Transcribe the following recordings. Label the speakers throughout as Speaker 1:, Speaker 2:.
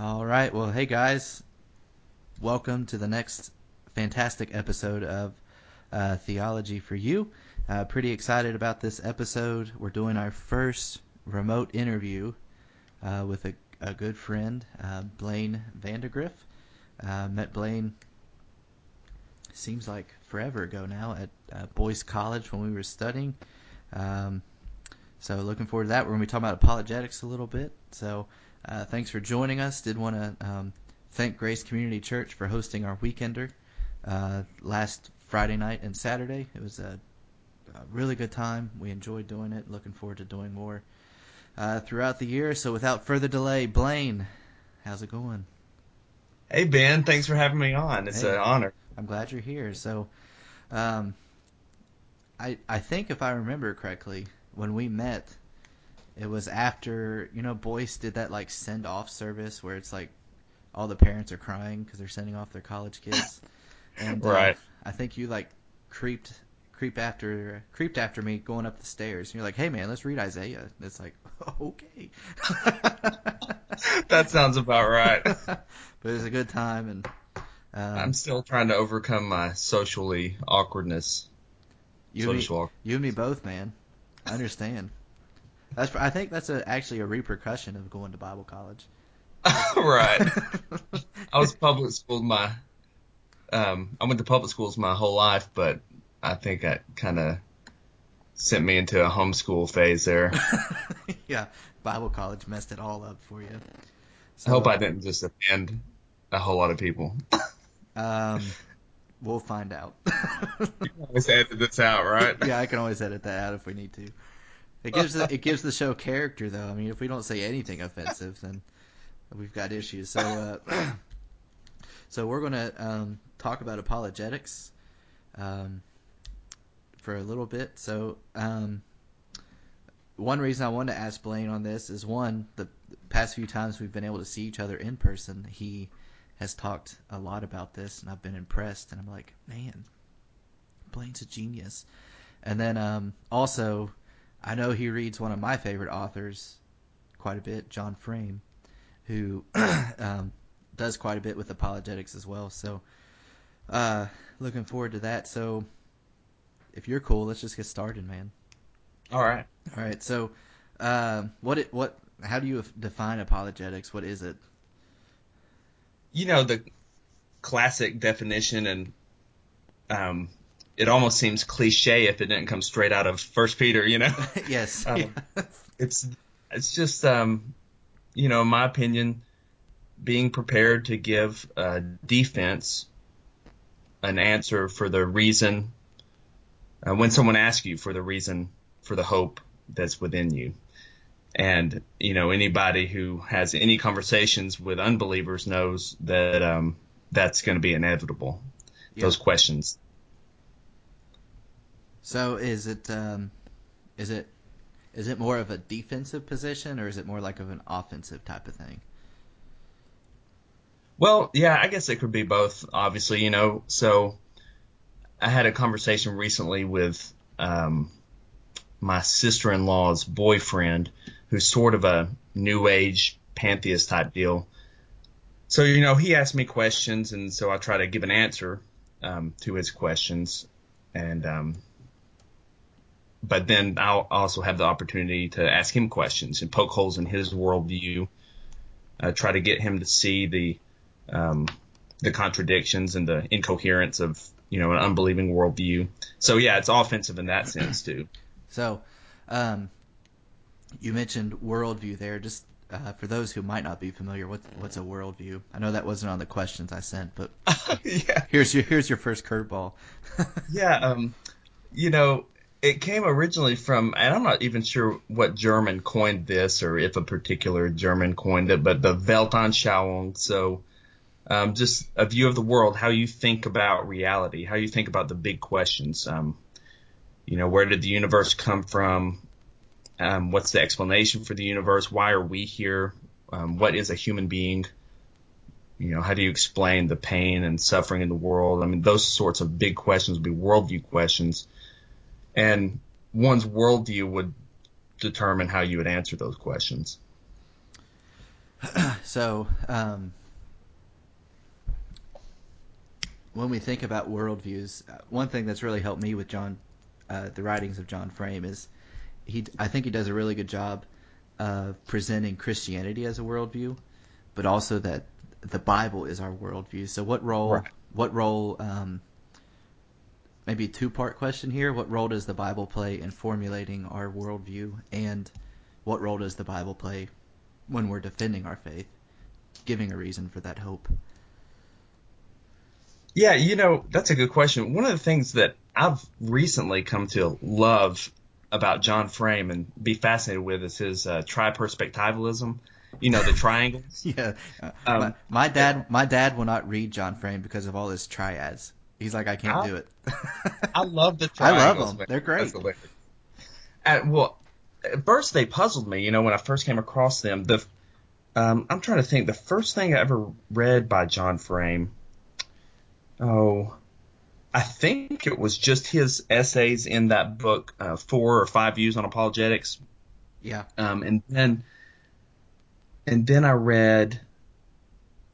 Speaker 1: All right. Well, hey guys, welcome to the next fantastic episode of uh, Theology for You. Uh, pretty excited about this episode. We're doing our first remote interview uh, with a, a, good friend, uh, Blaine Vandergriff. Uh, met Blaine seems like forever ago now at uh, Boyce College when we were studying. Um, so looking forward to that. We're going to be talking about apologetics a little bit. So uh, thanks for joining us. Did want to um, thank Grace Community Church for hosting our weekender uh, last Friday night and Saturday. It was a, a, really good time. We enjoyed doing it. Looking forward to doing more uh, throughout the year. So without further delay, Blaine, how's it going?
Speaker 2: Hey Ben, thanks for having me on. It's hey, an honor.
Speaker 1: I'm glad you're here. So, um, I I think if I remember correctly, when we met, it was after you know Boyce did that like send off service where it's like all the parents are crying because they're sending off their college kids, and uh. I think you like creeped creep after creeped after me going up the stairs. And you're like, "Hey man, let's read Isaiah." And it's like, okay.
Speaker 2: that sounds about right.
Speaker 1: but it was a good time, and
Speaker 2: um, I'm still trying to overcome my socially awkwardness.
Speaker 1: You, Social me, you and me both, man. I understand. That's I think that's a, actually a repercussion of going to Bible college.
Speaker 2: right. I was public school my um I went to public schools my whole life, but I think that kind of sent me into a homeschool phase there.
Speaker 1: yeah, Bible college messed it all up for you.
Speaker 2: So, I hope I didn't just offend a whole lot of people.
Speaker 1: um, we'll find out.
Speaker 2: you can always edit this out, right?
Speaker 1: yeah, I can always edit that out if we need to. It gives the, it gives the show character, though. I mean, if we don't say anything offensive, then we've got issues. So, uh, so we're gonna um, talk about apologetics um, for a little bit. So, um, one reason I wanted to ask Blaine on this is one, the past few times we've been able to see each other in person, he has talked a lot about this, and I've been impressed. And I'm like, man, Blaine's a genius. And then um, also I know he reads one of my favorite authors quite a bit, John Frame, who um, does quite a bit with apologetics as well. So, uh, looking forward to that. So, if you're cool, let's just get started, man.
Speaker 2: All right.
Speaker 1: All right. So, um, what it what? How do you define apologetics? What is it?
Speaker 2: You know the classic definition, and um, it almost seems cliche if it didn't come straight out of First Peter, you know.
Speaker 1: yes.
Speaker 2: Um, it's it's just um, you know, in my opinion, being prepared to give a defense an answer for the reason uh, when someone asks you for the reason for the hope that's within you. And you know, anybody who has any conversations with unbelievers knows that um, that's going to be inevitable. Yeah. Those questions
Speaker 1: so is it um, is it is it more of a defensive position or is it more like of an offensive type of thing?
Speaker 2: Well, yeah, I guess it could be both. Obviously, you know. So I had a conversation recently with um, my sister-in-law's boyfriend, who's sort of a new age pantheist type deal. So you know, he asked me questions, and so I try to give an answer um, to his questions, and um, but then I'll also have the opportunity to ask him questions and poke holes in his worldview, uh, try to get him to see the um, the contradictions and the incoherence of you know an unbelieving worldview. So yeah, it's offensive in that sense too.
Speaker 1: So, um, you mentioned worldview there. Just uh, for those who might not be familiar, what's what's a worldview? I know that wasn't on the questions I sent, but yeah. here's your here's your first curveball.
Speaker 2: yeah, um, you know, it came originally from, and I'm not even sure what German coined this or if a particular German coined it, but the Weltanschauung. So, um, just a view of the world, how you think about reality, how you think about the big questions. Um, you know, where did the universe come from? Um, what's the explanation for the universe? Why are we here? Um, what is a human being? You know, how do you explain the pain and suffering in the world? I mean, those sorts of big questions would be worldview questions and one's worldview would determine how you would answer those questions.
Speaker 1: so um, when we think about worldviews, uh, one thing that's really helped me with John, uh, the writings of John Frame is he. I think he does a really good job of presenting Christianity as a worldview, but also that the Bible is our worldview. So what role?
Speaker 2: Right.
Speaker 1: What role? Um, maybe a two part question here. What role does the Bible play in formulating our worldview, and what role does the Bible play when we're defending our faith, giving a reason for that hope?
Speaker 2: Yeah, you know, that's a good question. One of the things that I've recently come to love about John Frame and be fascinated with is his uh, triperspectivalism. You know, the triangles.
Speaker 1: Yeah,
Speaker 2: Um,
Speaker 1: my, my dad, my dad will not read John Frame because of all his triads. He's like, I can't
Speaker 2: I-
Speaker 1: do it.
Speaker 2: I love the triangles.
Speaker 1: I love them. They're great.
Speaker 2: And, well, at first they puzzled me. You know, when I first came across them, the um, I'm trying to think. The first thing I ever read by John Frame, oh, I think it was just his essays in that book, uh, Four or Five Views on Apologetics.
Speaker 1: yeah,
Speaker 2: Um, and then, and then I read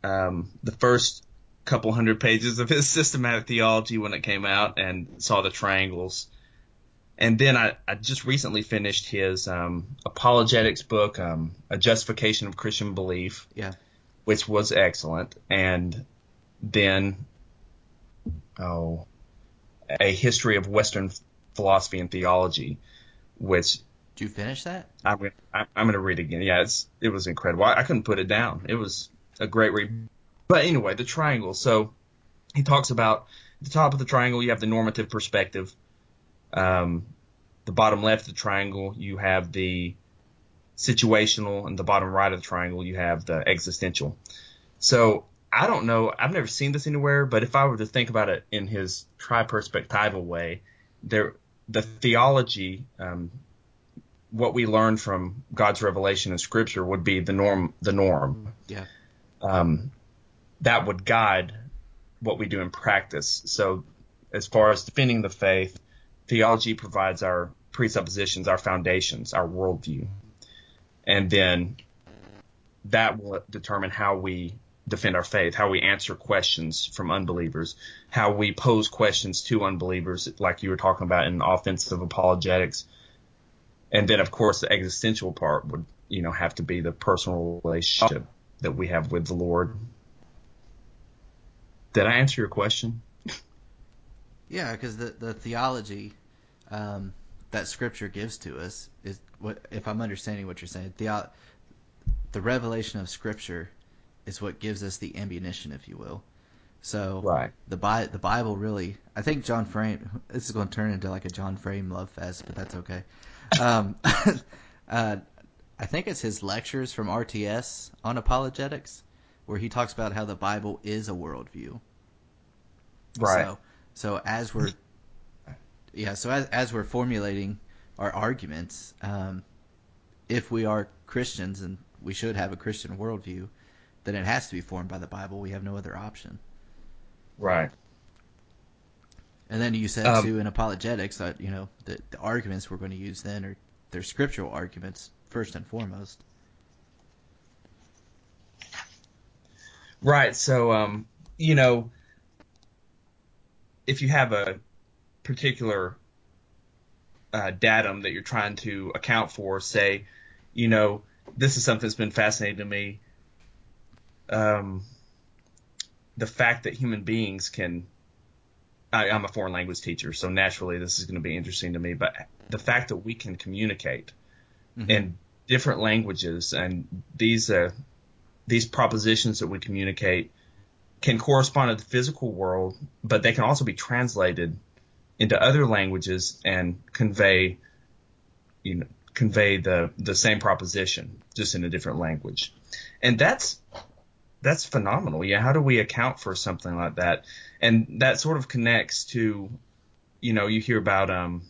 Speaker 2: um, the first couple hundred pages of his systematic theology when it came out, and saw the triangles. And then I, I just recently finished his um, apologetics book, um, A Justification of Christian Belief,
Speaker 1: yeah,
Speaker 2: which was excellent. And then, oh, A History of Western Philosophy and Theology, which
Speaker 1: did you finish that?
Speaker 2: I'm I'm I'm gonna read it again. Yeah, it's it was incredible. I, I couldn't put it down. It was a great read. But anyway, the triangle. So he talks about at the top of the triangle you have the normative perspective. Um, the bottom left of the triangle you have the situational, and the bottom right of the triangle you have the existential. So I don't know. I've never seen this anywhere, but if I were to think about it in his tri-perspectival way, there the theology um, what we learn from God's revelation in Scripture would be the norm. The norm
Speaker 1: Yeah,
Speaker 2: um, that would guide what we do in practice. So, as far as defending the faith, theology provides our presuppositions, our foundations, our worldview, and then that will determine how we defend our faith, how we answer questions from unbelievers, how we pose questions to unbelievers, like you were talking about in offensive apologetics. And then, of course, the existential part would, you know, have to be the personal relationship that we have with the Lord. Did I answer your question?
Speaker 1: yeah, because the the theology um, that Scripture gives to us is what if I'm understanding what you're saying. The the revelation of Scripture is what gives us the ammunition, if you will. So
Speaker 2: Right.
Speaker 1: the Bi- the Bible really, I think John Frame. This is going to turn into like a John Frame love fest, but that's okay. Um, uh, I think it's his lectures from RTS on apologetics, where he talks about how the Bible is a worldview.
Speaker 2: Right.
Speaker 1: So, so as we're, yeah, so as as we're formulating our arguments, um, if we are Christians and we should have a Christian worldview, then it has to be formed by the Bible. We have no other option.
Speaker 2: Right.
Speaker 1: And then you said
Speaker 2: Um,
Speaker 1: too in apologetics that you know the, the arguments we're going to use then are they're scriptural arguments first and foremost.
Speaker 2: Right. So, um, you know, if you have a particular uh, datum that you're trying to account for, say, you know, this is something that's been fascinating to me. Um, the fact that human beings can, I, I'm a foreign language teacher, so naturally this is going to be interesting to me, but the fact that we can communicate
Speaker 1: Mhm.
Speaker 2: in different languages and these, uh, these propositions that we communicate can correspond to the physical world, but they can also be translated into other languages and convey, you know, convey the the same proposition just in a different language, and that's that's phenomenal. Yeah, how do we account for something like that? And that sort of connects to, you know, you hear about um,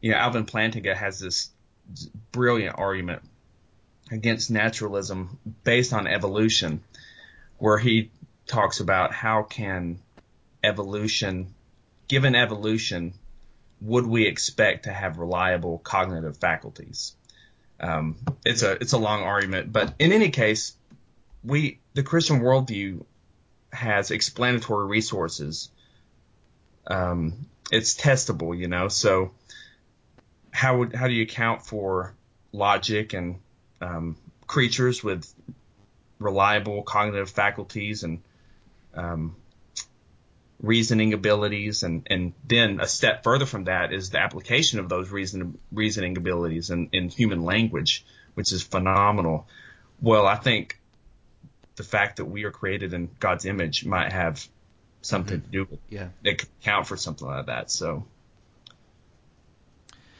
Speaker 2: you know, Alvin Plantinga has this brilliant argument against naturalism based on evolution, where he talks about how can evolution, given evolution, would we expect to have reliable cognitive faculties? Um, it's a it's a long argument, but in any case, we the Christian worldview has explanatory resources. Um, it's testable, you know. So how would how do you account for logic and um, creatures with reliable cognitive faculties and um, reasoning abilities, and and then a step further from that is the application of those reason reasoning abilities in, in human language, which is phenomenal. Well, I think the fact that we are created in God's image might have something mm-hmm. to do with
Speaker 1: yeah.
Speaker 2: it could count for something like that. So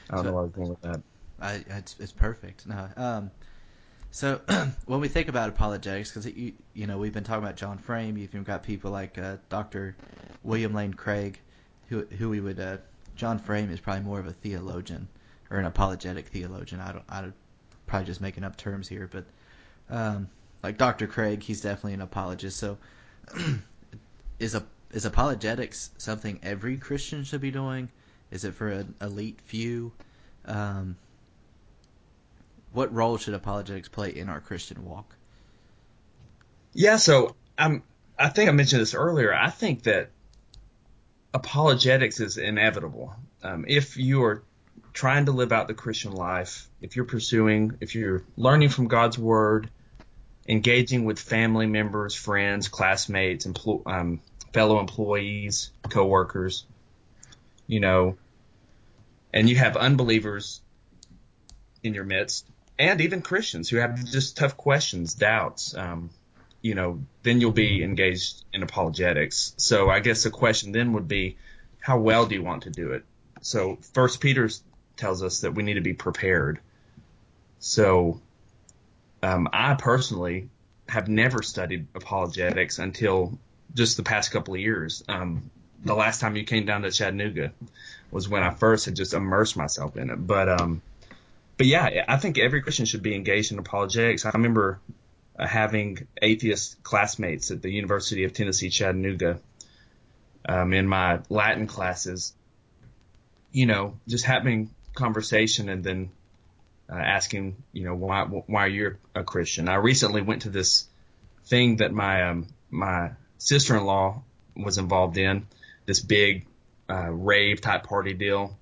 Speaker 2: I don't so, know where I was going with that.
Speaker 1: I, it's, it's perfect. No, um, so when we think about apologetics, because you you know we've been talking about John Frame, you've even got people like uh, Dr. William Lane Craig, who who we would uh, John Frame is probably more of a theologian or an apologetic theologian. I don't I probably just making up terms here, but um, like Dr. Craig, he's definitely an apologist. So is a is apologetics something every Christian should be doing? Is it for an elite few? Um, what role should apologetics play in our Christian walk?
Speaker 2: Yeah, so I'm. I think I mentioned this earlier. I think that apologetics is inevitable. Um, if you are trying to live out the Christian life, if you're pursuing, if you're learning from God's word, engaging with family members, friends, classmates, empl- um, fellow employees, coworkers, you know, and you have unbelievers in your midst, and even Christians who have just tough questions, doubts, um, you know, then you'll be engaged in apologetics. So I guess the question then would be, how well do you want to do it? So First Peter tells us that we need to be prepared. So um, I personally have never studied apologetics until just the past couple of years. Um, the last time you came down to Chattanooga was when I first had just immersed myself in it. But um, but yeah, I think every Christian should be engaged in apologetics. I remember uh, having atheist classmates at the University of Tennessee Chattanooga um, in my Latin classes. You know, just having conversation and then uh, asking, you know, why why you're a Christian. I recently went to this thing that my um, my sister-in-law was involved in, this big uh, rave type party deal.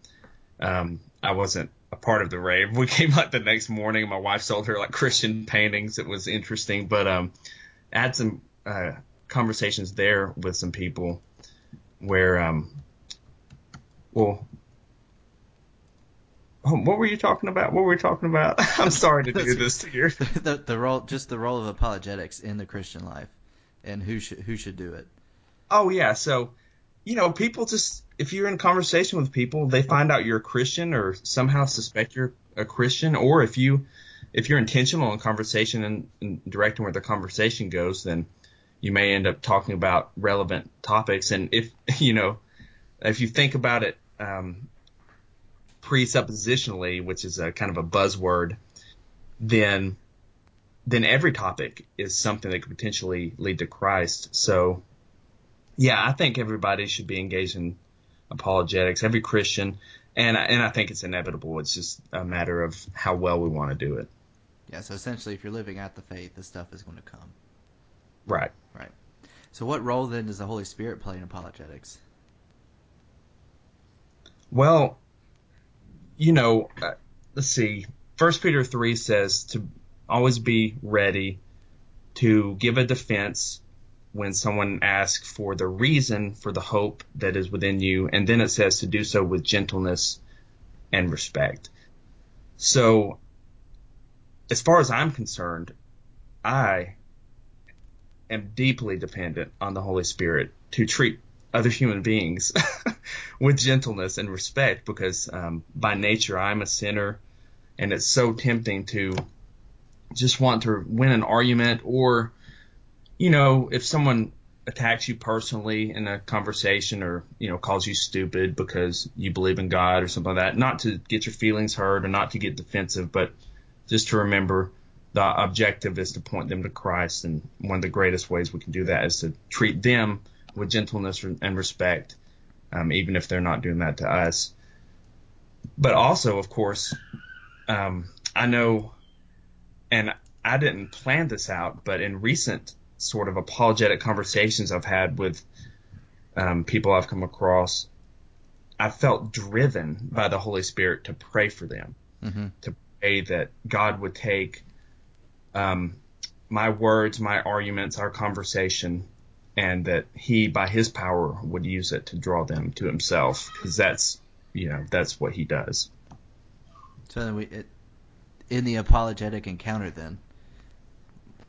Speaker 2: Um, I wasn't a part of the rave. We came like the next morning. My wife sold her like Christian paintings. It was interesting, but um, I had some uh, conversations there with some people where um, well. Oh, what were you talking about? What were we talking about? I'm sorry to do this to you.
Speaker 1: The, the role, just the role of apologetics in the Christian life, and who should who should do it.
Speaker 2: Oh yeah, so you know, people just if you're in conversation with people, they find out you're a Christian or somehow suspect you're a Christian, or if you if you're intentional in conversation and, and directing where the conversation goes, then you may end up talking about relevant topics. And if you know, if you think about it um, presuppositionally, which is a kind of a buzzword, then then every topic is something that could potentially lead to Christ. So yeah, I think everybody should be engaged in apologetics, every Christian, and and I think it's inevitable. It's just a matter of how well we want to do it.
Speaker 1: Yeah. So essentially, if you're living out the faith, this stuff is going to come.
Speaker 2: Right.
Speaker 1: Right. So what role then does the Holy Spirit play in apologetics?
Speaker 2: Well, you know, uh, let's see. First Peter three says to always be ready to give a defense when someone asks for the reason for the hope that is within you, and then it says to do so with gentleness and respect. So, as far as I'm concerned, I am deeply dependent on the Holy Spirit to treat other human beings with gentleness and respect because um, by nature I'm a sinner and it's so tempting to just want to win an argument or you know, if someone attacks you personally in a conversation or, you know, calls you stupid because you believe in God or something like that, not to get your feelings hurt or not to get defensive, but just to remember the objective is to point them to Christ. And one of the greatest ways we can do that is to treat them with gentleness and respect, um, even if they're not doing that to us. But also, of course, um, I know, and I didn't plan this out, but in recent sort of apologetic conversations I've had with um, people I've come across, I felt driven by the Holy Spirit to pray for them,
Speaker 1: mm-hmm.
Speaker 2: to pray that God would take um, my words, my arguments, our conversation, and that He, by His power, would use it to draw them to Himself, because that's you know that's what He does.
Speaker 1: So then we, it, in the apologetic encounter, then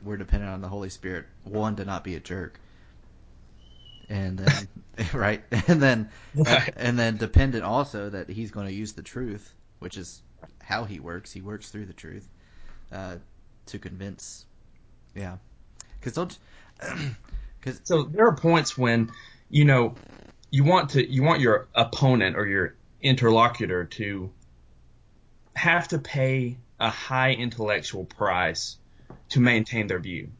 Speaker 1: we're dependent on the Holy Spirit. One to not be a jerk, and then right, and then
Speaker 2: Right.
Speaker 1: and then dependent also that He's going to use the truth, which is how He works. He works through the truth uh, to convince. Yeah, because don't. Because
Speaker 2: So there are points when, you know, you want to you want your opponent or your interlocutor to have to pay a high intellectual price to maintain their view.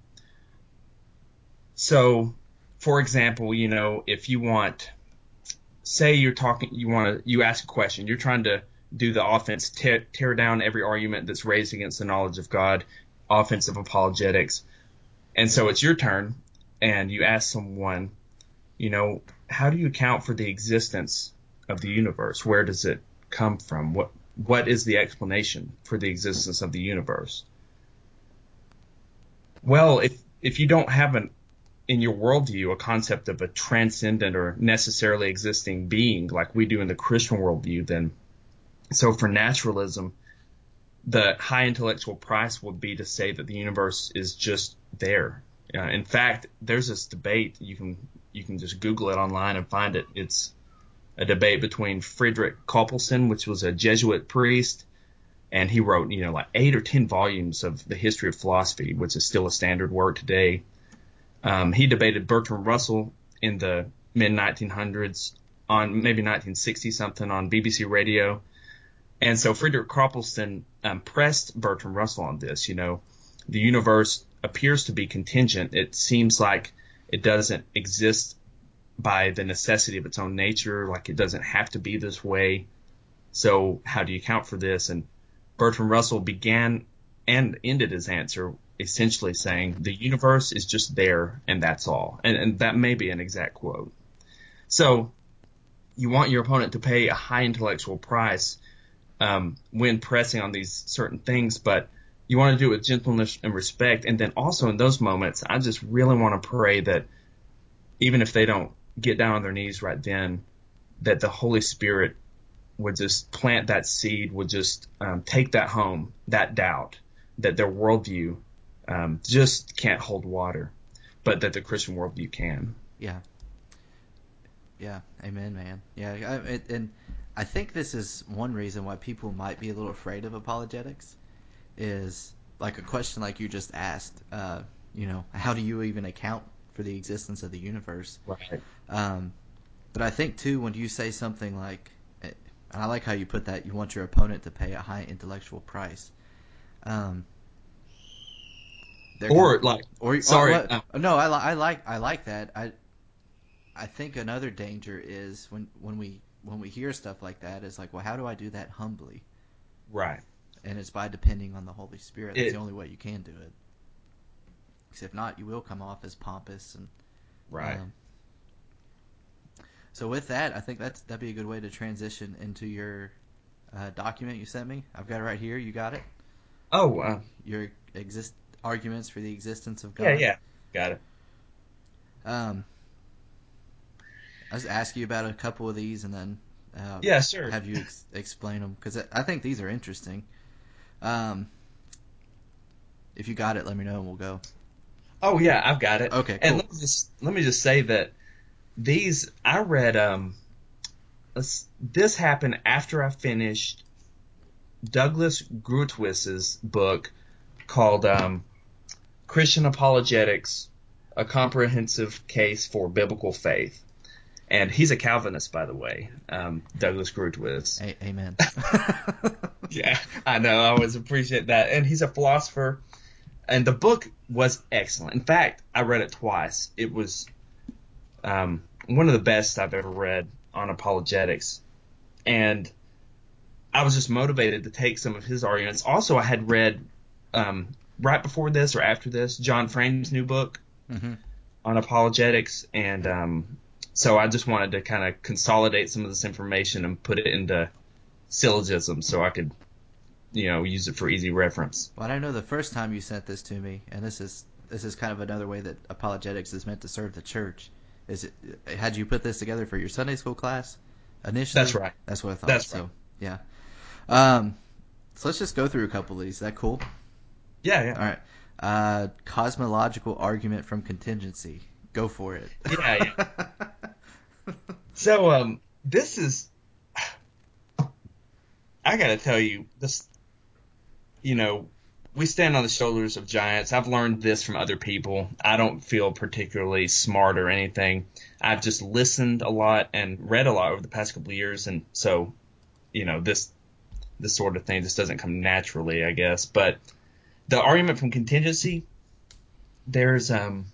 Speaker 2: So, for example, you know, if you want say you're talking you want to you ask a question, you're trying to do the offense tear, tear down every argument that's raised against the knowledge of God, offensive apologetics. And so it's your turn and you ask someone, you know, how do you account for the existence of the universe? Where does it come from? What what is the explanation for the existence of the universe? Well, if if you don't have an in your worldview a concept of a transcendent or necessarily existing being like we do in the Christian worldview, then so for naturalism, the high intellectual price would be to say that the universe is just there. Uh, in fact, there's this debate you can you can just Google it online and find it. It's a debate between Friedrich Copleston, which was a Jesuit priest, and he wrote you know like eight or ten volumes of the history of philosophy, which is still a standard work today. Um, he debated Bertrand Russell in the mid 1900s on maybe 1960 something on BBC Radio. And so Friedrich Copleston um, pressed Bertrand Russell on this. You know, the universe appears to be contingent. It seems like it doesn't exist by the necessity of its own nature, like it doesn't have to be this way. So how do you account for this? And Bertrand Russell began and ended his answer essentially saying the universe is just there and that's all. And, and that may be an exact quote. So you want your opponent to pay a high intellectual price um, when pressing on these certain things, but you want to do it with gentleness and respect. And then also in those moments, I just really want to pray that even if they don't get down on their knees right then, that the Holy Spirit would just plant that seed, would just um, take that home, that doubt, that their worldview um, just can't hold water, but that the Christian worldview can.
Speaker 1: Yeah. Yeah. Amen, man. Yeah. I, it, and I think this is one reason why people might be a little afraid of apologetics is like a question like you just asked. Uh, you know, how do you even account for the existence of the universe?
Speaker 2: Right.
Speaker 1: Um, but I think too when you say something like, and I like how you put that, you want your opponent to pay a high intellectual price. Um,
Speaker 2: Or
Speaker 1: gonna-
Speaker 2: like,
Speaker 1: or
Speaker 2: sorry,
Speaker 1: or what-
Speaker 2: uh,
Speaker 1: no, I, I like I like that. I I think another danger is when when we when we hear stuff like that is like, well, how do I do that humbly?
Speaker 2: right.
Speaker 1: And it's by depending on the Holy Spirit. That's
Speaker 2: It-
Speaker 1: the only way you can do it. Because if not, you will come off as pompous and
Speaker 2: Right.
Speaker 1: um, so with that, I think that's that'd be a good way to transition into your uh, document you sent me. I've got it right here. You got it.
Speaker 2: oh, uh,
Speaker 1: Your exist arguments for the existence of God.
Speaker 2: yeah, yeah. Got it.
Speaker 1: Um, I'll just ask you about a couple of these and then uh,
Speaker 2: Yeah, sure.
Speaker 1: have you ex- explain them because I think these are interesting. Um, if you got it, let me know and we'll go.
Speaker 2: Oh yeah, I've got it.
Speaker 1: Okay,
Speaker 2: And let me just let me just say that these I read um this happened after I finished Douglas Groothuis's book called um, Christian Apologetics: A Comprehensive Case for Biblical Faith. And he's a Calvinist, by the way, um, Douglas Grutwis.
Speaker 1: A- amen.
Speaker 2: Yeah, I know. I always appreciate that. And he's a philosopher. And the book was excellent. In fact, I read it twice. It was um, one of the best I've ever read on apologetics. And I was just motivated to take some of his arguments. Also, I had read um, right before this or after this John Frame's new book
Speaker 1: Mm-hmm.
Speaker 2: on apologetics, and um, so I just wanted to kind of consolidate some of this information and put it into syllogism so I could, you know, use it for easy reference.
Speaker 1: Well, I know the first time you sent this to me, and this is this is kind of another way that apologetics is meant to serve the church. Is it? Had you put this together for your Sunday school class initially?
Speaker 2: That's right.
Speaker 1: That's what I thought.
Speaker 2: That's
Speaker 1: so, yeah. Um, so let's just go through a couple of these. Is that cool?
Speaker 2: Yeah, yeah.
Speaker 1: All right. Uh, cosmological argument from contingency. Go for it.
Speaker 2: Yeah, yeah. So um, this is, I gotta tell you, this, you know, we stand on the shoulders of giants. I've learned this from other people. I don't feel particularly smart or anything. I've just listened a lot and read a lot over the past couple of years, and so, you know, this this sort of thing just doesn't come naturally, I guess. But the argument from contingency, there's um,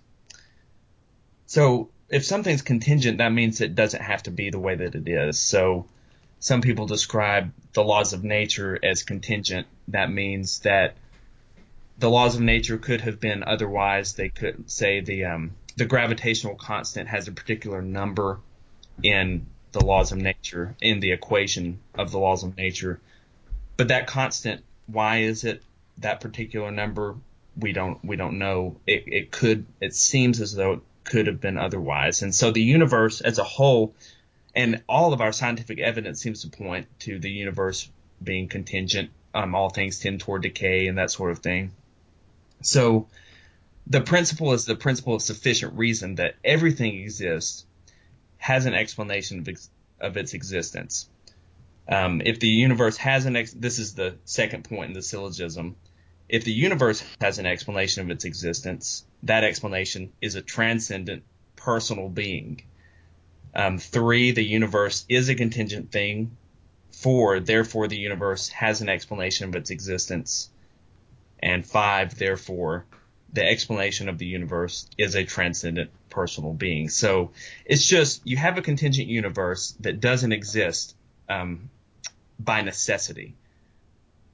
Speaker 2: so if something's contingent, that means it doesn't have to be the way that it is. So some people describe the laws of nature as contingent. That means that the laws of nature could have been otherwise. They could say the um, the gravitational constant has a particular number in the laws of nature in the equation of the laws of nature, but that constant, why is it that particular number? We don't we don't know. It, it could it seems as though it could have been otherwise, and so the universe as a whole, and all of our scientific evidence seems to point to the universe being contingent. Um, all things tend toward decay and that sort of thing. So the principle is the principle of sufficient reason that everything exists has an explanation of, ex- of its existence. Um, if the universe has an ex- this is the second point in the syllogism. If the universe has an explanation of its existence, that explanation is a transcendent personal being. Um, three, the universe is a contingent thing. Four, therefore the universe has an explanation of its existence. And five, therefore, the explanation of the universe is a transcendent personal being. So it's just you have a contingent universe that doesn't exist um, by necessity.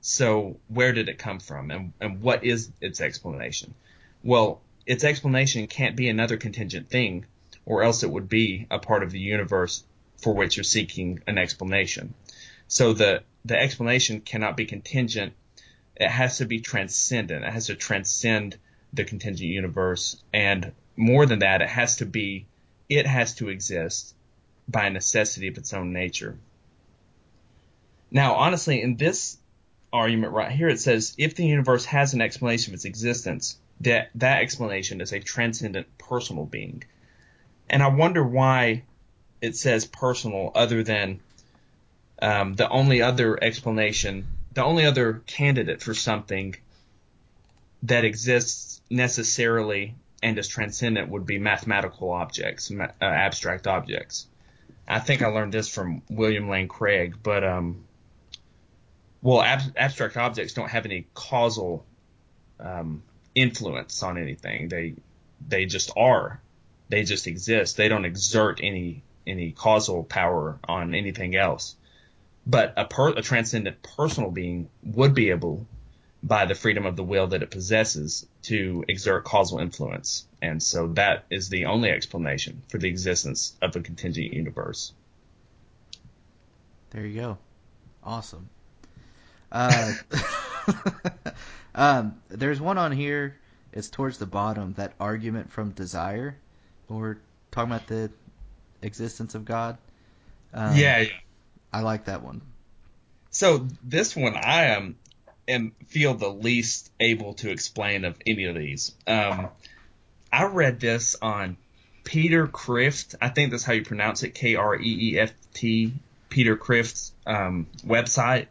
Speaker 2: So where did it come from, and, and what is its explanation? Well, its explanation can't be another contingent thing, or else it would be a part of the universe for which you're seeking an explanation. So the the explanation cannot be contingent. It has to be transcendent. It has to transcend the contingent universe, and more than that, it has to be it has to exist by necessity of its own nature. Now, honestly, in this argument right here, it says if the universe has an explanation of its existence, that that explanation is a transcendent personal being. And I wonder why it says personal other than um, the only other explanation, the only other candidate for something that exists necessarily and is transcendent would be mathematical objects, ma- uh, abstract objects. I think I learned this from William Lane Craig, but um, well, ab- abstract objects don't have any causal um, influence on anything. They they just are. They just exist. They don't exert any any causal power on anything else. But a, per, a transcendent personal being would be able, by the freedom of the will that it possesses, to exert causal influence. And so that is the only explanation for the existence of a contingent universe.
Speaker 1: There you go. Awesome. Uh, um, there's one on here. It's towards the bottom. That argument from desire. When we're talking about the existence of God. Um,
Speaker 2: yeah, yeah.
Speaker 1: I like that one.
Speaker 2: So this one I am am feel the least able to explain of any of these. Um, I read this on Peter Kreeft. I think that's how you pronounce it. K R E E F T. Peter Kreeft's um, website.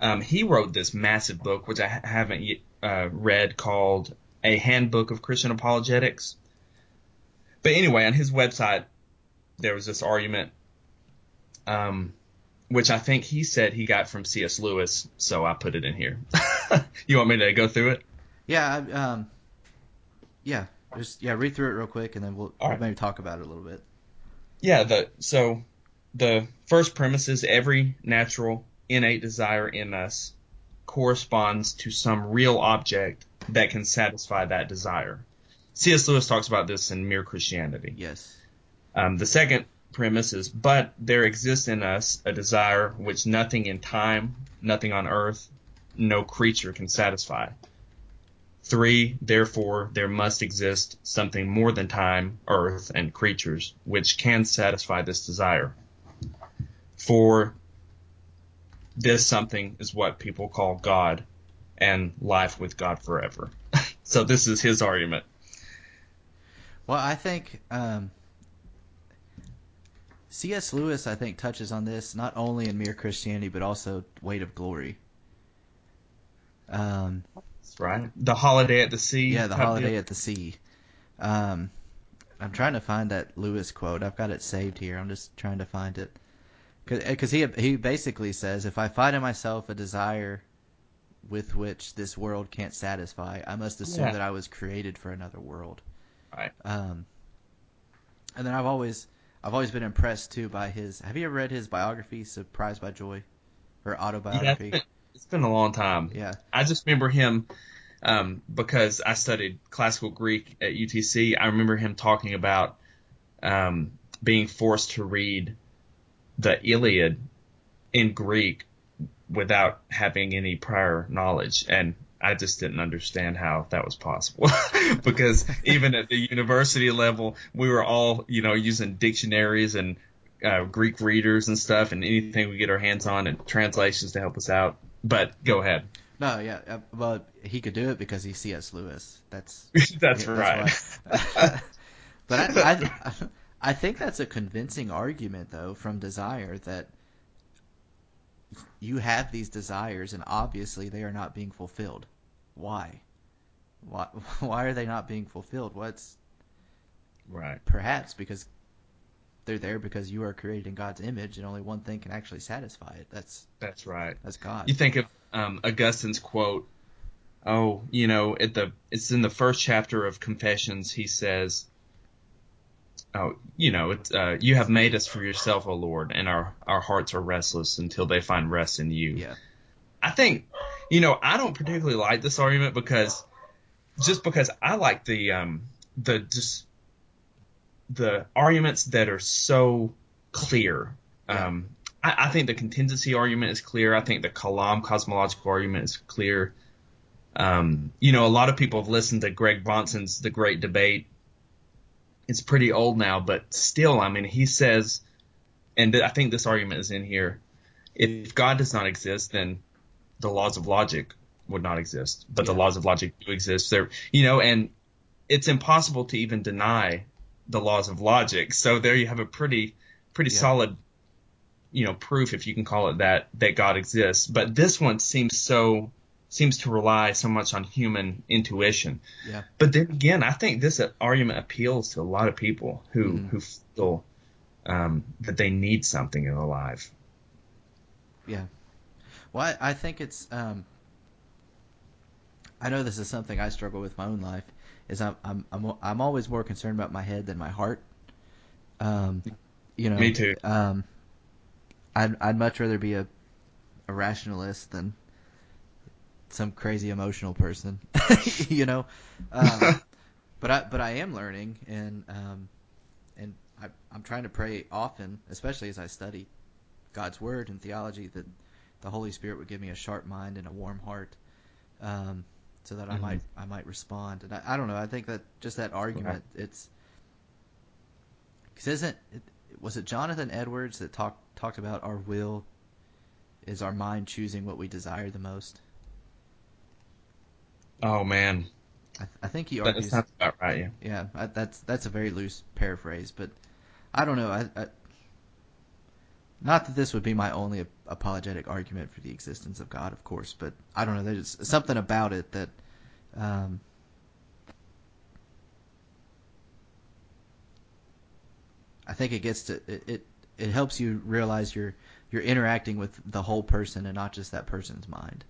Speaker 2: Um, he wrote this massive book, which I haven't uh, read, called A Handbook of Christian Apologetics. But anyway, on his website, there was this argument um, which I think he said he got from C.S. Lewis, so I put it in here. you want me to go through it?
Speaker 1: Yeah. Um, yeah. Just yeah. Read through it real quick, and then we'll, we'll
Speaker 2: right.
Speaker 1: maybe talk about it a little bit.
Speaker 2: Yeah. The so the first premise is every natural innate desire in us corresponds to some real object that can satisfy that desire. C.S. Lewis talks about this in Mere Christianity.
Speaker 1: Yes.
Speaker 2: Um, the second premise is, but there exists in us a desire which nothing in time, nothing on earth, no creature can satisfy. Three, therefore, there must exist something more than time, earth, and creatures which can satisfy this desire. Four, this something is what people call God and life with God forever. so this is his argument.
Speaker 1: Well, I think um, C.S. Lewis, I think, touches on this not only in Mere Christianity but also Weight of Glory. Um,
Speaker 2: right. The Holiday at the Sea.
Speaker 1: yeah, the Holiday
Speaker 2: deal.
Speaker 1: at the Sea. Um, I'm trying to find that Lewis quote. I've got it saved here. I'm just trying to find it because he he basically says, if I find in myself a desire with which this world can't satisfy, I must assume
Speaker 2: Yeah.
Speaker 1: that I was created for another world.
Speaker 2: Right.
Speaker 1: Um, and then I've always I've always been impressed too by his. Have you ever read his biography, Surprised by Joy, or
Speaker 2: Yeah,
Speaker 1: autobiography?
Speaker 2: been, it's been a long time.
Speaker 1: Yeah.
Speaker 2: I just remember him um, because I studied classical Greek at UTC. I remember him talking about um, being forced to read the Iliad in Greek without having any prior knowledge, and I just didn't understand how that was possible because even at the university level, we were all you know using dictionaries and uh, Greek readers and stuff, and anything we get our hands on and translations to help us out. But go ahead.
Speaker 1: No, yeah. Uh, well, he could do it because he's C.S. Lewis. That's
Speaker 2: that's
Speaker 1: yeah,
Speaker 2: right.
Speaker 1: why. but I, I I think that's a convincing argument though from desire that you have these desires and obviously they are not being fulfilled. Why? Why why are they not being fulfilled? What's
Speaker 2: right.
Speaker 1: perhaps because they're there because you are created in God's image and only one thing can actually satisfy it. That's
Speaker 2: That's right.
Speaker 1: that's God.
Speaker 2: You think of um, Augustine's quote. Oh, you know, at the it's in the first chapter of Confessions. He says, "Oh, you know, it's, uh, you have made us for yourself, O Lord, and our our hearts are restless until they find rest in you."
Speaker 1: Yeah.
Speaker 2: I think, you know, I don't particularly like this argument because just because I like the um the just the arguments that are so clear. Um, I, I think the contingency argument is clear. I think the Kalam cosmological argument is clear. Um, you know, a lot of people have listened to Greg Bahnsen's The Great Debate. It's pretty old now, but still, I mean, he says, and I think this argument is in here. If God does not exist, then the laws of logic would not exist. But the laws of logic do exist. There, you know, and it's impossible to even deny the laws of logic. So there you have a pretty, pretty
Speaker 1: Yeah.
Speaker 2: solid, you know, proof, if you can call it that, that God exists. But this one seems so, seems to rely so much on human intuition.
Speaker 1: Yeah.
Speaker 2: But then again, I think this argument appeals to a lot of people who,
Speaker 1: Mhm.
Speaker 2: who feel, um, that they need something in their life.
Speaker 1: Yeah. Well, I, I think it's. Um, I know this is something I struggle with my own life. Is I'm I'm I'm, I'm always more concerned about my head than my heart. Um, you know.
Speaker 2: Me too.
Speaker 1: Um, I'd I'd much rather be a a rationalist than some crazy emotional person. you know. Um, but I but I am learning and um, and I, I'm trying to pray often, especially as I study God's word and theology, that the Holy Spirit would give me a sharp mind and a warm heart, um, so that I
Speaker 2: Mhm.
Speaker 1: might I might respond. And I, I don't know. I think that just that argument, it's because isn't it, was it Jonathan Edwards that talked talked about our will is our mind choosing what we desire the most.
Speaker 2: Oh man,
Speaker 1: I, th- I think he
Speaker 2: that
Speaker 1: argues.
Speaker 2: sounds about right. Yeah.
Speaker 1: Yeah, I, that's that's a very loose paraphrase, but I don't know. I, I not that this would be my only apologetic argument for the existence of God, of course, but I don't know. There's something about it that um, I think it gets to it, it. It helps you realize you're you're interacting with the whole person and not just that person's mind.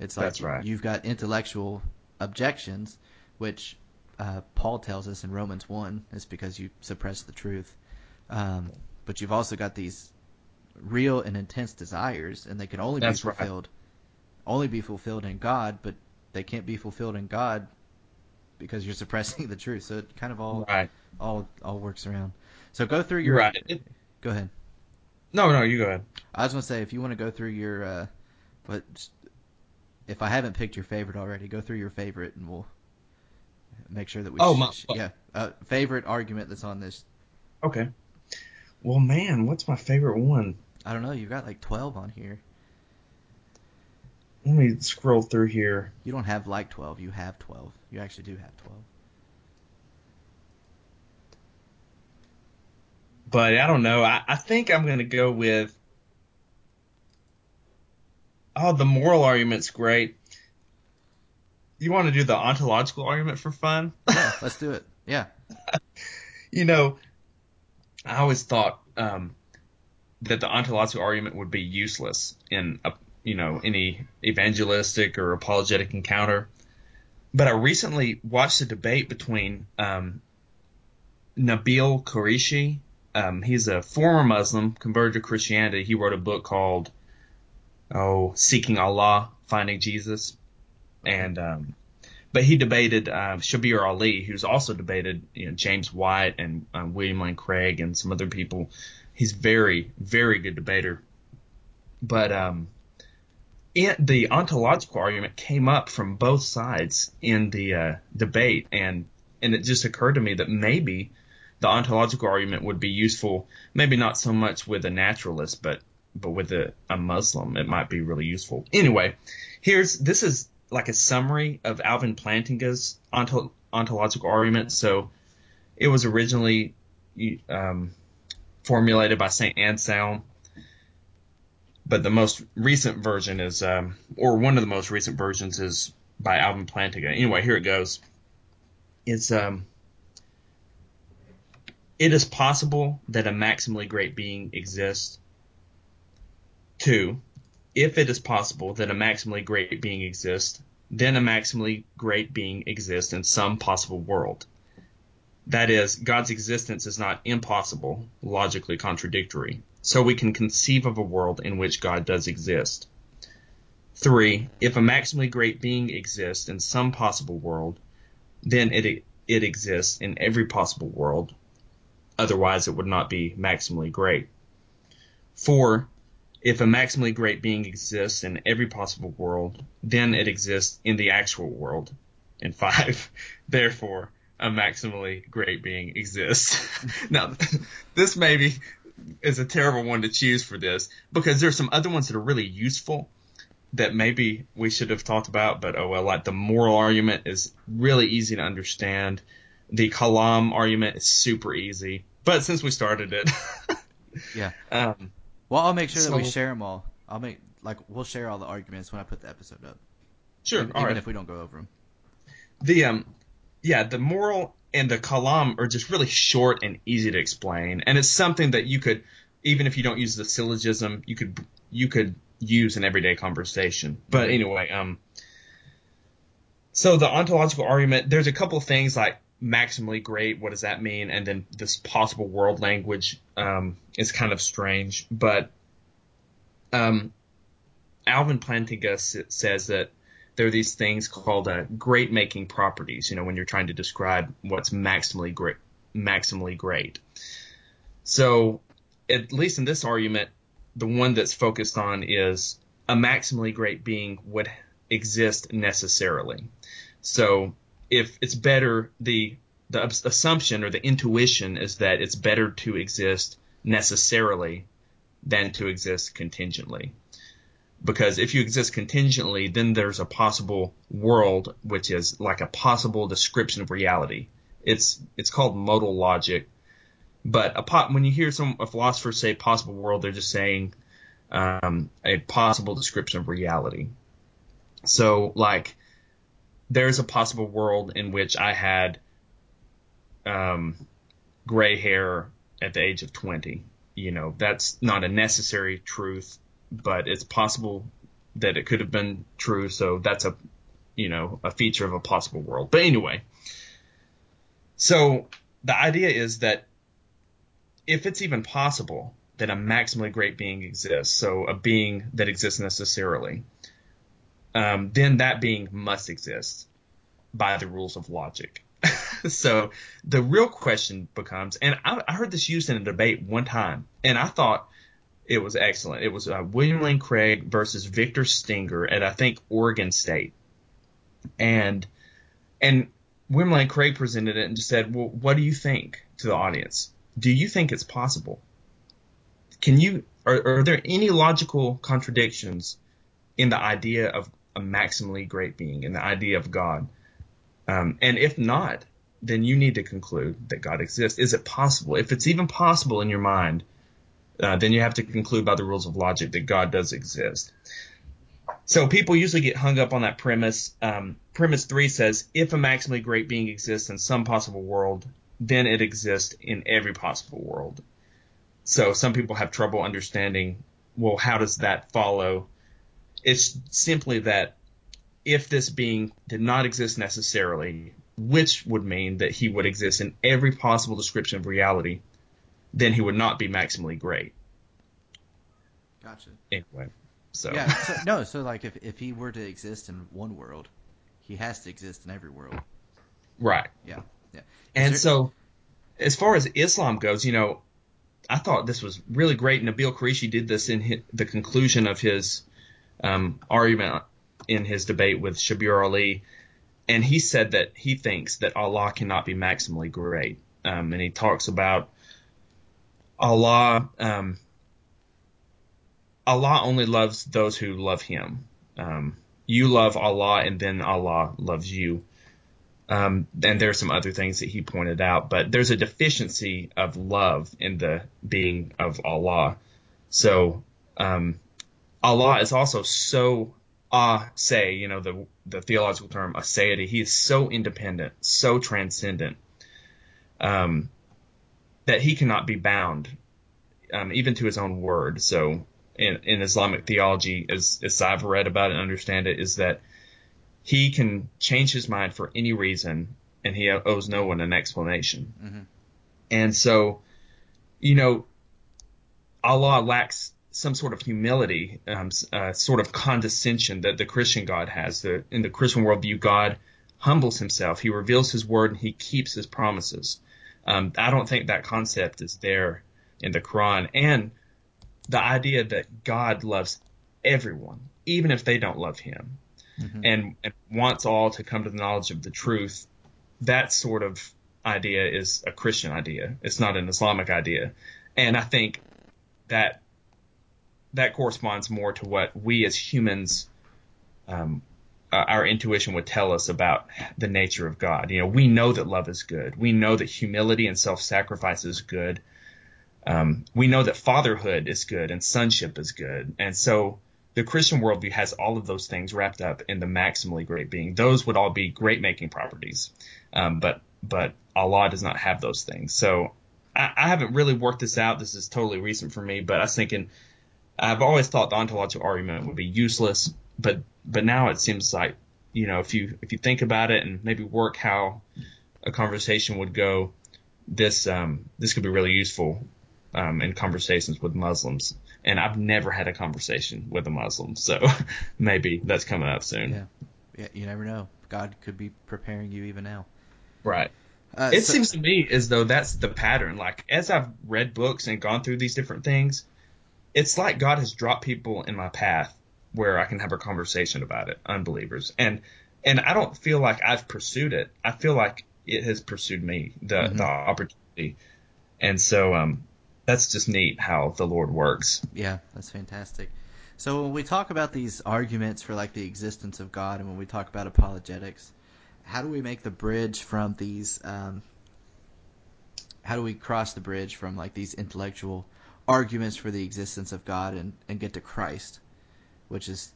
Speaker 1: It's like
Speaker 2: right.
Speaker 1: you've got intellectual objections, which uh, Paul tells us in Romans one is because you suppress the truth. Um, but you've also got these real and intense desires, and they can only
Speaker 2: That's
Speaker 1: be
Speaker 2: right.
Speaker 1: fulfilled only be fulfilled in God, but they can't be fulfilled in God because you're suppressing the truth. So it kind of all
Speaker 2: Right.
Speaker 1: all all works around. So go through your
Speaker 2: Right. It-
Speaker 1: Go ahead.
Speaker 2: no, no, you go ahead.
Speaker 1: I was gonna say if you want to go through your, uh, but if I haven't picked your favorite already, go through your favorite and we'll make sure that we.
Speaker 2: Oh,
Speaker 1: sh-
Speaker 2: my-
Speaker 1: sh- yeah, uh, favorite argument that's on this.
Speaker 2: Okay. Well, man, what's my favorite one?
Speaker 1: I don't know. You've got like twelve on here.
Speaker 2: Let me scroll through here.
Speaker 1: You don't have like twelve. You have twelve. You actually do have twelve.
Speaker 2: But I don't know. I, I think I'm going to go with. Oh, the moral argument's great. You want to do the ontological argument for fun?
Speaker 1: Yeah, let's do it. Yeah.
Speaker 2: you know, I always thought um, that the ontological argument would be useless in a, you know any evangelistic or apologetic encounter. But I recently watched a debate between um, Nabil Qureshi. Um, he's a former Muslim converted to Christianity. He wrote a book called "Oh, Seeking Allah, Finding Jesus," and um, but he debated uh, Shabir Ally, who's also debated you know, James White and um, William Lane Craig and some other people. He's very, very good debater. But um, in, the ontological argument came up from both sides in the uh, debate, and and it just occurred to me that maybe the ontological argument would be useful, maybe not so much with a naturalist, but but with a, a Muslim, it might be really useful. Anyway, here's this is like a summary of Alvin Plantinga's ontological argument. So it was originally um, formulated by Saint Anselm, but the most recent version is, um, or one of the most recent versions is by Alvin Plantinga. Anyway, here it goes. It's um, it is possible that a maximally great being exists. Two, if it is possible that a maximally great being exists, then a maximally great being exists in some possible world. That is, God's existence is not impossible, logically contradictory, so we can conceive of a world in which God does exist. Three, if a maximally great being exists in some possible world, then it, it exists in every possible world, otherwise it would not be maximally great. Four, if a maximally great being exists in every possible world, then it exists in the actual world. And five, therefore, a maximally great being exists. now, this maybe is a terrible one to choose for this because there's some other ones that are really useful that maybe we should have talked about, but oh well, like the moral argument is really easy to understand. The kalam argument is super easy, but since we started it,
Speaker 1: Yeah.
Speaker 2: um,
Speaker 1: Well, I'll make sure that we share them all. I'll make like we'll share all the arguments when I put the episode up,
Speaker 2: sure,
Speaker 1: even,
Speaker 2: all right.
Speaker 1: if we don't go over them.
Speaker 2: the um yeah the moral and the kalam are just really short and easy to explain. And it's something that you could even if you don't use the syllogism you could you could use in everyday conversation. But anyway um so the ontological argument there's a couple of things like maximally great what does that mean? And then this possible world language um is kind of strange. But um alvin plantinga s- says that there are these things called uh, great making properties. You know, when you're trying to describe what's maximally great, maximally great. So, at least in this argument, the one that's focused on is a maximally great being would exist necessarily. So, if it's better, the the assumption or the intuition is that it's better to exist necessarily than to exist contingently because if you exist contingently, then there's a possible world which is like a possible description of reality. It's it's called modal logic, but a when you hear some a philosopher say possible world, they're just saying um, a possible description of reality. So like there's a possible world in which I had um, gray hair at the age of 20. You know, that's not a necessary truth but it's possible that it could have been true. So that's a, you know, a feature of a possible world. But anyway, so the idea is that if it's even possible that a maximally great being exists, so a being that exists necessarily, um, then that being must exist by the rules of logic. so the real question becomes, and I, I, heard this used in a debate one time, and I thought it was excellent. It was uh, William Lane Craig versus Victor Stenger at I think Oregon State, and and William Lane Craig presented it and just said, "Well, what do you think to the audience? Do you think it's possible? Can you are, are there any logical contradictions in the idea of a maximally great being, and the idea of God?" Um, and if not, then you need to conclude that God exists. Is it possible? If it's even possible in your mind, uh, then you have to conclude by the rules of logic that God does exist. So people usually get hung up on that premise. Um, premise three says if a maximally great being exists in some possible world, then it exists in every possible world. So some people have trouble understanding, well, how does that follow? It's simply that if this being did not exist necessarily, which would mean that he would exist in every possible description of reality, then he would not be maximally great.
Speaker 1: Gotcha.
Speaker 2: Anyway, so
Speaker 1: yeah, so, no, so like if if he were to exist in one world, he has to exist in every world.
Speaker 2: Right.
Speaker 1: Yeah. Yeah. Is
Speaker 2: and
Speaker 1: there-
Speaker 2: so, as far as Islam goes, you know, I thought this was really great. Nabil Qureshi did this in his, the conclusion of his um, argument in his debate with Shabir Ally, and he said that he thinks that Allah cannot be maximally great, um, and he talks about Allah. Um, Allah only loves those who love Him. Um, you love Allah, and then Allah loves you. Um, and there are some other things that he pointed out, but there's a deficiency of love in the being of Allah. So um, Allah is also so ah say, you know, the the theological term aseity. He is so independent, so transcendent, um, that he cannot be bound, um, even to his own word. So in, in Islamic theology, as as I've read about it and understand it, is that he can change his mind for any reason, and he owes no one an explanation.
Speaker 1: Mhm.
Speaker 2: And so, you know, Allah lacks some sort of humility, um, uh, sort of condescension that the Christian God has. The, in the Christian worldview, God humbles himself. He reveals his word and he keeps his promises. Um, I don't think that concept is there in the Quran. And the idea that God loves everyone, even if they don't love him,
Speaker 1: Mhm.
Speaker 2: and, and wants all to come to the knowledge of the truth, that sort of idea is a Christian idea. It's not an Islamic idea. And I think that that corresponds more to what we as humans, um, uh, our intuition would tell us about the nature of God. You know, we know that love is good. We know that humility and self-sacrifice is good. Um, we know that fatherhood is good and sonship is good. And so the Christian worldview has all of those things wrapped up in the maximally great being. Those would all be great making properties. Um, but, but Allah does not have those things. So I, I haven't really worked this out. This is totally recent for me, but I was thinking, I've always thought the ontological argument would be useless, but, but now it seems like, you know, if you, if you think about it and maybe work how a conversation would go, this, um, this could be really useful, um, in conversations with Muslims. And I've never had a conversation with a Muslim, so maybe that's coming up soon.
Speaker 1: Yeah. Yeah, you never know. God could be preparing you even now.
Speaker 2: Right.
Speaker 1: Uh,
Speaker 2: It
Speaker 1: so-
Speaker 2: seems to me as though that's the pattern. Like as I've read books and gone through these different things, it's like God has dropped people in my path where I can have a conversation about it, unbelievers. And and I don't feel like I've pursued it. I feel like it has pursued me, the
Speaker 1: Mhm.
Speaker 2: the opportunity. And so um that's just neat how the Lord works.
Speaker 1: Yeah, that's fantastic. So when we talk about these arguments for like the existence of God, and when we talk about apologetics, how do we make the bridge from these? Um, how do we cross the bridge from like these intellectual arguments for the existence of God and and get to Christ, which is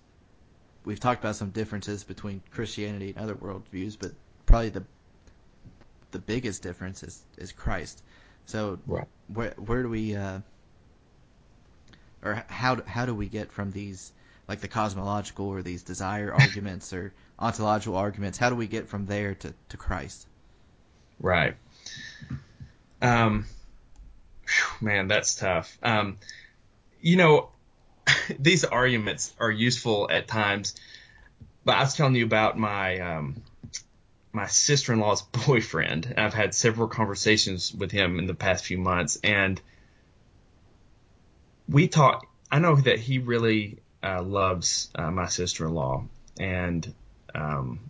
Speaker 1: we've talked about some differences between Christianity and other worldviews, but probably the the biggest difference is is Christ. So
Speaker 2: Right.
Speaker 1: where where do we uh, or how how do we get from these like the cosmological or these desire arguments or ontological arguments? How do we get from there to to Christ?
Speaker 2: Right. Um, man, that's tough. Um, you know, these arguments are useful at times. but I was telling you about my um, my sister in law's boyfriend. I've had several conversations with him in the past few months, and we talk. I know that he really uh, loves uh, my sister in law, and um,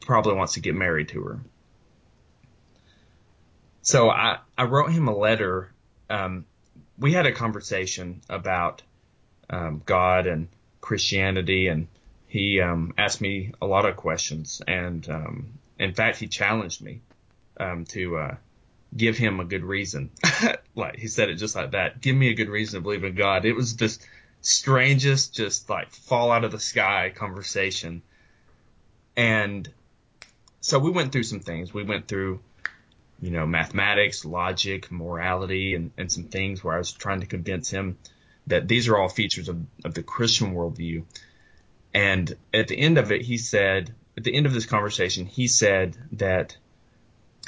Speaker 2: probably wants to get married to her. So I, I wrote him a letter. Um, we had a conversation about um, God and Christianity, and he um, asked me a lot of questions. And um, in fact, he challenged me um, to uh, give him a good reason. like he said it just like that. Give me a good reason to believe in God. It was the strangest, just like fall out of the sky conversation. And so we went through some things. We went through you know, mathematics, logic, morality, and, and some things where I was trying to convince him that these are all features of, of the Christian worldview. And at the end of it, he said, at the end of this conversation, he said that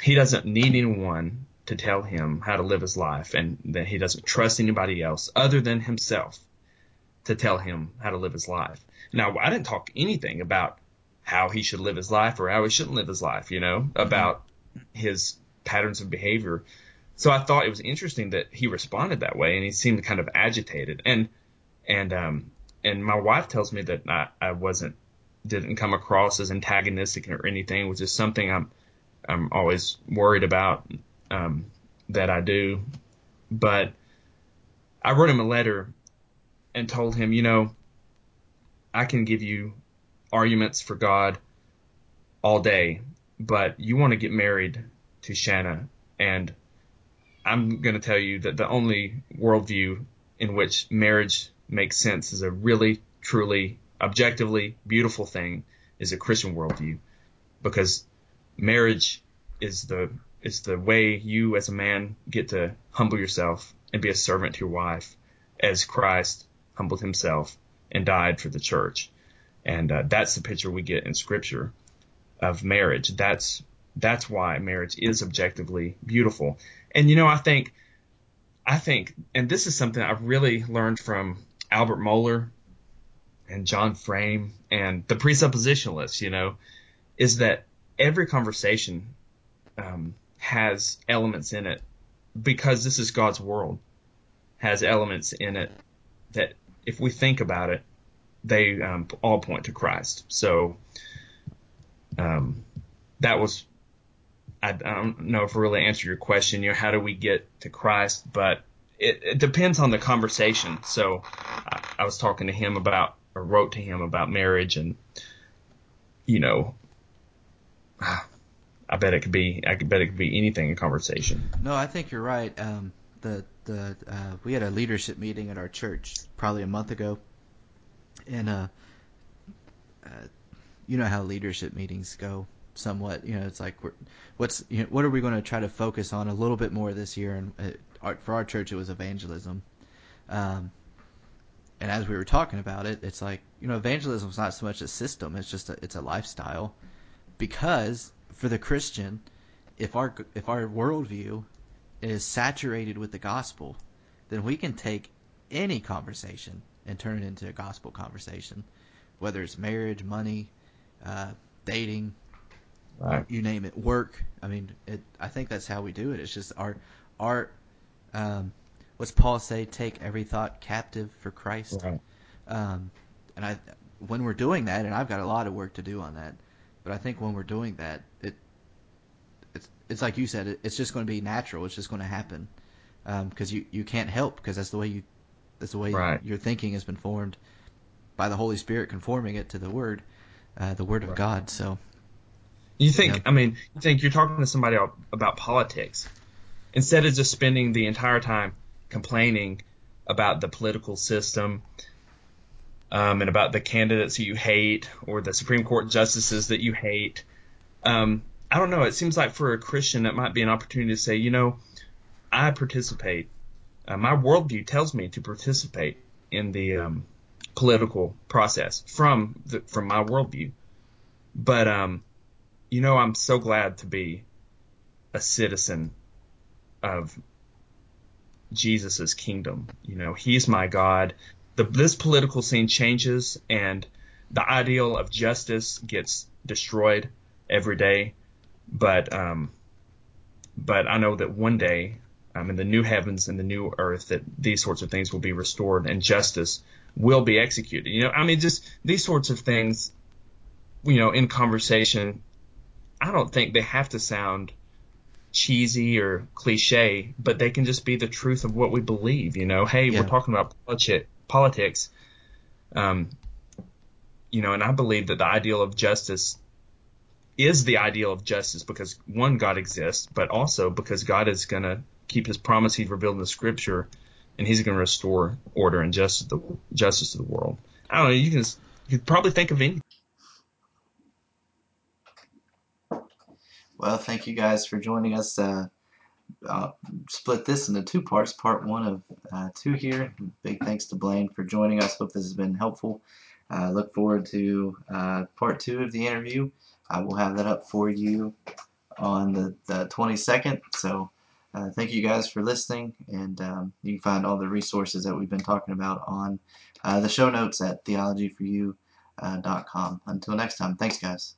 Speaker 2: he doesn't need anyone to tell him how to live his life and that he doesn't trust anybody else other than himself to tell him how to live his life. Now, I didn't talk anything about how he should live his life or how he shouldn't live his life, you know, about his patterns of behavior. So I thought it was interesting that he responded that way, and he seemed kind of agitated. And and um and my wife tells me that I, I wasn't didn't come across as antagonistic or anything, which is something I'm I'm always worried about um, that I do. But I wrote him a letter and told him, you know, I can give you arguments for God all day, but you want to get married to Shanna, and I'm going to tell you that the only worldview in which marriage makes sense is a really, truly, objectively beautiful thing is a Christian worldview, because marriage is the is the way you as a man get to humble yourself and be a servant to your wife, as Christ humbled himself and died for the church, and uh, that's the picture we get in Scripture of marriage. That's that's why marriage is objectively beautiful. And you know, I think, I think, and this is something I've really learned from Albert Mohler and John Frame and the presuppositionalists, you know, is that every conversation um, has elements in it because this is God's world, has elements in it that if we think about it, they um, all point to Christ. So um, that was I, don't know if I really answered your question. You know, how do we get to Christ? But it, it depends on the conversation. So I, I was talking to him about, or wrote to him about marriage, and you know, I bet it could be. I bet it could be anything in conversation.
Speaker 1: No, I think you're right. Um, the the uh, we had a leadership meeting at our church probably a month ago, and uh, uh you know how leadership meetings go somewhat. You know, it's like what's you know, what are we going to try to focus on a little bit more this year? And uh, for our church, it was evangelism. Um, and as we were talking about it, it's like you know, evangelism is not so much a system; it's just a, it's a lifestyle. Because for the Christian, if our if our worldview is saturated with the gospel, then we can take any conversation and turn it into a gospel conversation, whether it's marriage, money, uh, dating,
Speaker 2: Right.
Speaker 1: You name it, work. I mean, it. I think that's how we do it. It's just our, our, um, what's Paul say? Take every thought captive for Christ.
Speaker 2: Right.
Speaker 1: Um, and I, when we're doing that, and I've got a lot of work to do on that, but I think when we're doing that, it, it's it's like you said, it, it's just going to be natural. It's just going to happen, because um, you you can't help because that's the way you, that's the way
Speaker 2: right.
Speaker 1: your thinking has been formed by the Holy Spirit conforming it to the Word, uh, the Word right. of God. So
Speaker 2: you think, I mean, you think you're talking to somebody about politics instead of just spending the entire time complaining about the political system um, and about the candidates that you hate or the Supreme Court justices that you hate. Um, I don't know. It seems like for a Christian, that might be an opportunity to say, you know, I participate. Uh, my worldview tells me to participate in the um, political process from the, from my worldview. But um, you know, I'm so glad to be a citizen of Jesus's kingdom. You know, He's my God. The, this political scene changes, and the ideal of justice gets destroyed every day, but um, but I know that one day, um, in the new heavens and the new earth, that these sorts of things will be restored and justice will be executed. You know, I mean, just these sorts of things, you know, in conversation, I don't think they have to sound cheesy or cliche, but they can just be the truth of what we believe. You know, hey, yeah. we're talking about politics. Um, you know, and I believe that the ideal of justice is the ideal of justice because one, God exists, but also because God is going to keep his promise he's revealed in the scripture and he's going to restore order and justice, the, justice to the world. I don't know. You can, you could probably think of any.
Speaker 1: Well, thank you guys for joining us. Uh, I'll split this into two parts. Part one of uh, two here. Big thanks to Blaine for joining us. Hope this has been helpful. Uh, look forward to uh, part two of the interview. I will have that up for you on the, the 22nd. So uh, thank you guys for listening, and um, you can find all the resources that we've been talking about on uh, the show notes at theologyforyou.com. Until next time, thanks, guys.